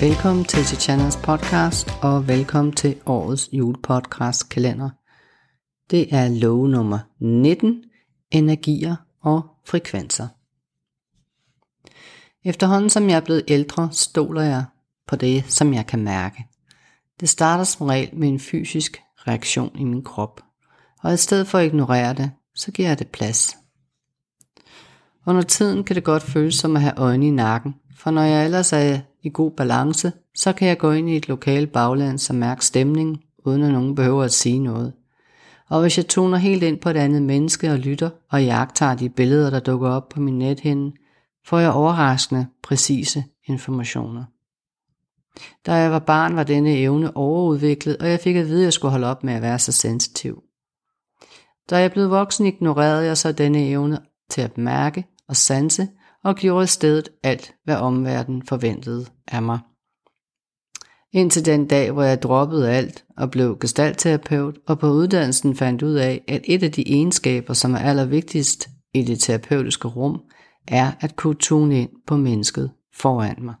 Velkommen til Channels podcast, og velkommen til årets julepodcast kalender. Det er lov nummer 19, energier og frekvenser. Efterhånden som jeg er blevet ældre, stoler jeg på det, som jeg kan mærke. Det starter som regel med en fysisk reaktion i min krop, og i stedet for at ignorere det, så giver jeg det plads. Under tiden kan det godt føles som at have øjne i nakken, for når jeg ellers er i god balance, så kan jeg gå ind i et lokalt bagland og mærke stemningen, uden at nogen behøver at sige noget. Og hvis jeg toner helt ind på et andet menneske og lytter og jagter de billeder, der dukker op på min nethinde, får jeg overraskende, præcise informationer. Da jeg var barn, var denne evne overudviklet, og jeg fik at vide, at jeg skulle holde op med at være så sensitiv. Da jeg blev voksen, ignorerede jeg så denne evne til at mærke og sanse, og gjorde stedet alt, hvad omverdenen forventede af mig. Indtil den dag, hvor jeg droppede alt og blev gestaltterapeut, og på uddannelsen fandt ud af, at et af de egenskaber, som er allervigtigst i det terapeutiske rum, er at kunne tune ind på mennesket foran mig.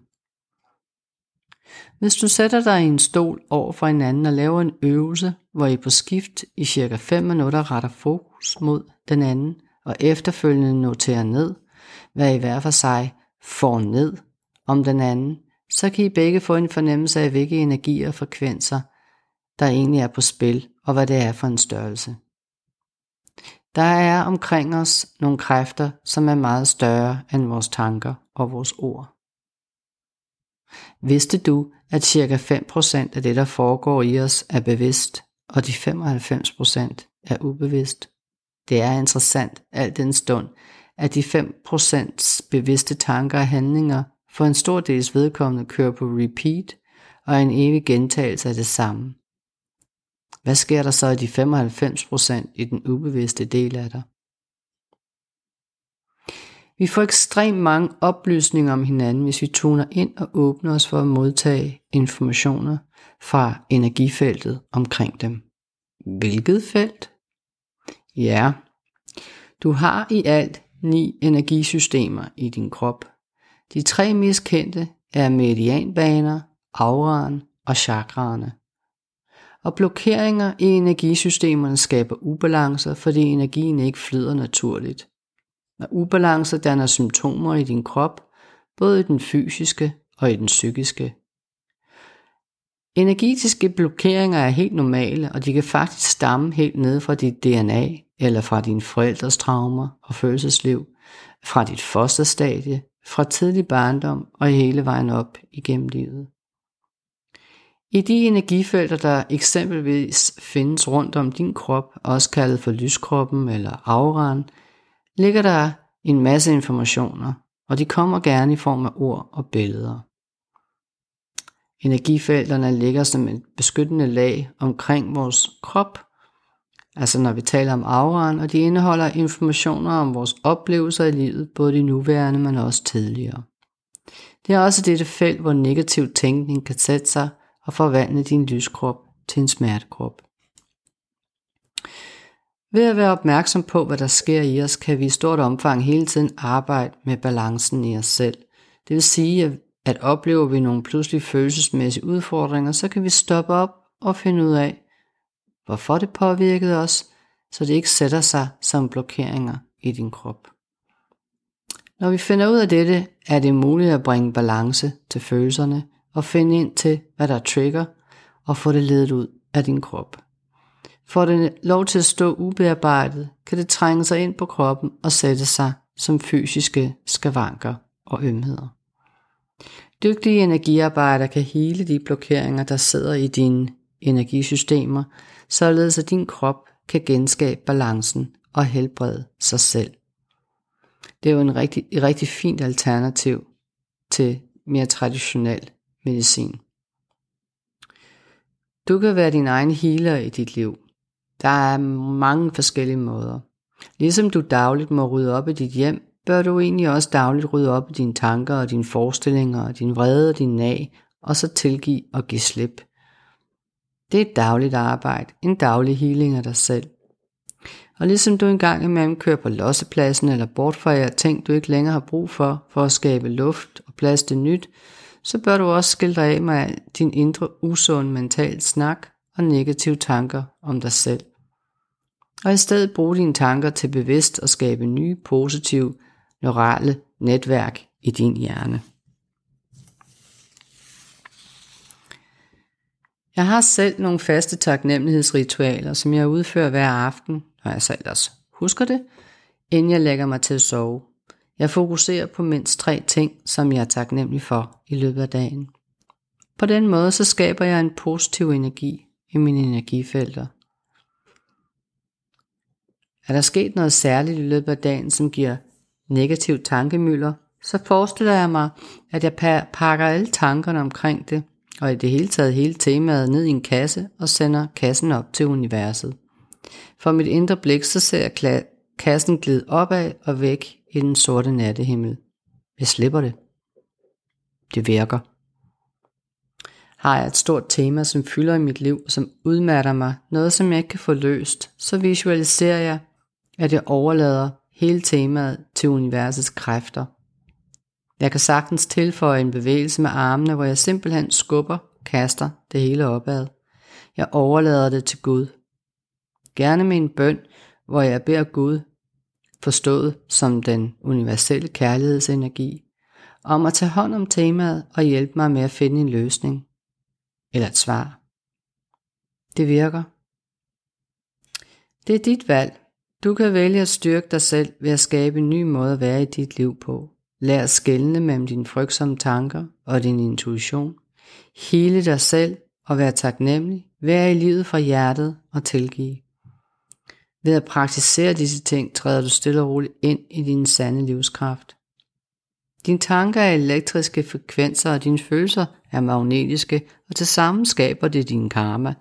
Hvis du sætter dig i en stol over for hinanden og laver en øvelse, hvor I på skift i cirka 5 minutter retter fokus mod den anden, og efterfølgende noterer ned, hvad I hver for sig får ned om den anden, så kan I begge få en fornemmelse af, hvilke energier og frekvenser, der egentlig er på spil, og hvad det er for en størrelse. Der er omkring os nogle kræfter, som er meget større end vores tanker og vores ord. Vidste du, at ca. 5% af det, der foregår i os, er bevidst, og de 95% er ubevidst? Det er interessant, alt den stund, at de 5% bevidste tanker og handlinger for en stor dels vedkommende kører på repeat og en evig gentagelse af det samme. Hvad sker der så i de 95% i den ubevidste del af dig? Vi får ekstremt mange oplysninger om hinanden, hvis vi tuner ind og åbner os for at modtage informationer fra energifeltet omkring dem. Hvilket felt? Ja, du har i alt ni energisystemer i din krop. De tre mest kendte er medianbaner, auraen og chakraerne. Og blokeringer i energisystemerne skaber ubalancer, fordi energien ikke flyder naturligt. Og ubalancer danner symptomer i din krop, både i den fysiske og i den psykiske. Energetiske blokeringer er helt normale, og de kan faktisk stamme helt ned fra dit DNA eller fra dine forældres traumer og følelsesliv, fra dit fosterstadie, fra tidlig barndom og hele vejen op igennem livet. I de energifelter, der eksempelvis findes rundt om din krop, også kaldet for lyskroppen eller auraen, ligger der en masse informationer, og de kommer gerne i form af ord og billeder. Energifelterne ligger som et beskyttende lag omkring vores krop, altså når vi taler om auraen, og de indeholder informationer om vores oplevelser i livet, både de nuværende, men også tidligere. Det er også dette felt, hvor negativ tænkning kan sætte sig og forvandle din lyskrop til en smertekrop. Ved at være opmærksom på, hvad der sker i os, kan vi i stort omfang hele tiden arbejde med balancen i os selv. Det vil sige, at at oplever vi nogle pludselig følelsesmæssige udfordringer, så kan vi stoppe op og finde ud af, hvorfor det påvirkede os, så det ikke sætter sig som blokeringer i din krop. Når vi finder ud af dette, er det muligt at bringe balance til følelserne og finde ind til, hvad der trigger, og få det ledet ud af din krop. Får det lov til at stå ubearbejdet, kan det trænge sig ind på kroppen og sætte sig som fysiske skavanker og ømheder. Dygtige energiarbejdere kan hele de blokeringer, der sidder i dine energisystemer, således at din krop kan genskabe balancen og helbrede sig selv. Det er jo en rigtig, et rigtig fint alternativ til mere traditionel medicin. Du kan være din egen healer i dit liv. Der er mange forskellige måder. Ligesom du dagligt må rydde op i dit hjem, bør du egentlig også dagligt rydde op i dine tanker og dine forestillinger og din vrede og din nag, og så tilgive og give slip. Det er et dagligt arbejde, en daglig healing af dig selv. Og ligesom du engang imellem kører på lossepladsen eller bortforærer ting, du ikke længere har brug for, for at skabe luft og plads til nyt, så bør du også skille dig af med din indre usund mental snak og negative tanker om dig selv. Og i stedet bruge dine tanker til bevidst at skabe nye positive, neurale netværk i din hjerne. Jeg har selv nogle faste taknemmelighedsritualer, som jeg udfører hver aften, når jeg så ellers husker det, inden jeg lægger mig til at sove. Jeg fokuserer på mindst tre ting, som jeg er taknemmelig for i løbet af dagen. På den måde så skaber jeg en positiv energi i mine energifelter. Er der sket noget særligt i løbet af dagen, som giver negativ tankemøller, så forestiller jeg mig, at jeg pakker alle tankerne omkring det, og i det hele taget hele temaet ned i en kasse og sender kassen op til universet. For mit indre blik så ser jeg kassen glide opad og væk i den sorte nattehimmel. Jeg slipper det. Det virker. Har jeg et stort tema, som fylder i mit liv, som udmatter mig, noget som jeg ikke kan få løst, så visualiserer jeg, at jeg overlader hele temaet til universets kræfter. Jeg kan sagtens tilføje en bevægelse med armene, hvor jeg simpelthen skubber, kaster det hele opad. Jeg overlader det til Gud. Gerne med en bøn, hvor jeg beder Gud, forstået som den universelle kærlighedsenergi, om at tage hånd om temaet og hjælpe mig med at finde en løsning eller et svar. Det virker. Det er dit valg. Du kan vælge at styrke dig selv ved at skabe en ny måde at være i dit liv på. Lær at skelne mellem dine frygtsomme tanker og din intuition. Hele dig selv og være taknemmelig. Vær i livet fra hjertet og tilgive. Ved at praktisere disse ting træder du stille og roligt ind i din sande livskraft. Dine tanker er elektriske frekvenser, og dine følelser er magnetiske, og til sammen skaber det din karma.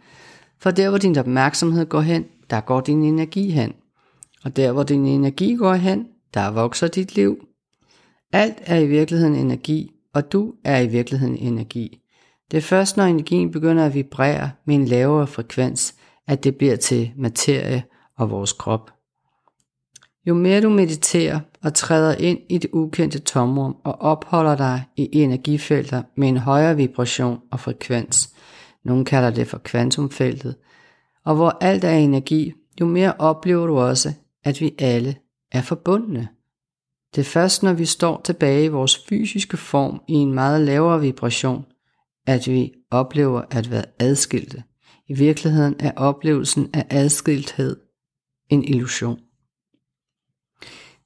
For der hvor din opmærksomhed går hen, der går din energi hen. Og der hvor din energi går hen, der vokser dit liv. Alt er i virkeligheden energi, og du er i virkeligheden energi. Det er først når energien begynder at vibrere med en lavere frekvens, at det bliver til materie og vores krop. Jo mere du mediterer og træder ind i det ukendte tomrum og opholder dig i energifelter med en højere vibration og frekvens, nogen kalder det for kvantumfeltet, og hvor alt er energi, jo mere oplever du også, at vi alle er forbundne. Det er først, når vi står tilbage i vores fysiske form i en meget lavere vibration, at vi oplever at være adskilte. I virkeligheden er oplevelsen af adskilthed en illusion.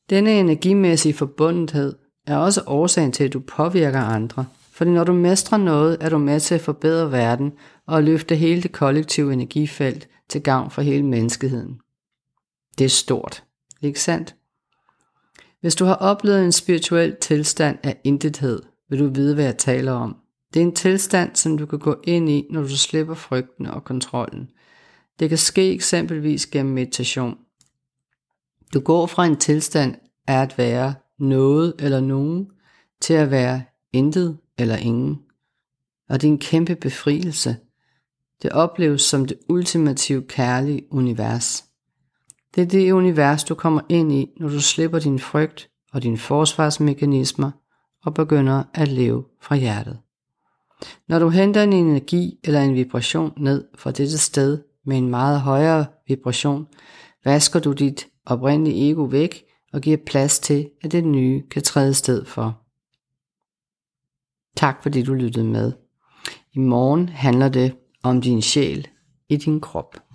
Denne energimæssige forbundethed er også årsagen til, at du påvirker andre. Fordi når du mestrer noget, er du med til at forbedre verden og løfte hele det kollektive energifelt til gavn for hele menneskeheden. Det er stort, ikke sandt? Hvis du har oplevet en spirituel tilstand af intethed, vil du vide, hvad jeg taler om. Det er en tilstand, som du kan gå ind i, når du slipper frygten og kontrollen. Det kan ske eksempelvis gennem meditation. Du går fra en tilstand af at være noget eller nogen, til at være intet eller ingen. Og det er en kæmpe befrielse. Det opleves som det ultimative kærlige univers. Det er det univers, du kommer ind i, når du slipper din frygt og dine forsvarsmekanismer og begynder at leve fra hjertet. Når du henter en energi eller en vibration ned fra dette sted med en meget højere vibration, vasker du dit oprindelige ego væk og giver plads til, at det nye kan træde sted for. Tak fordi du lyttede med. I morgen handler det om din sjæl i din krop.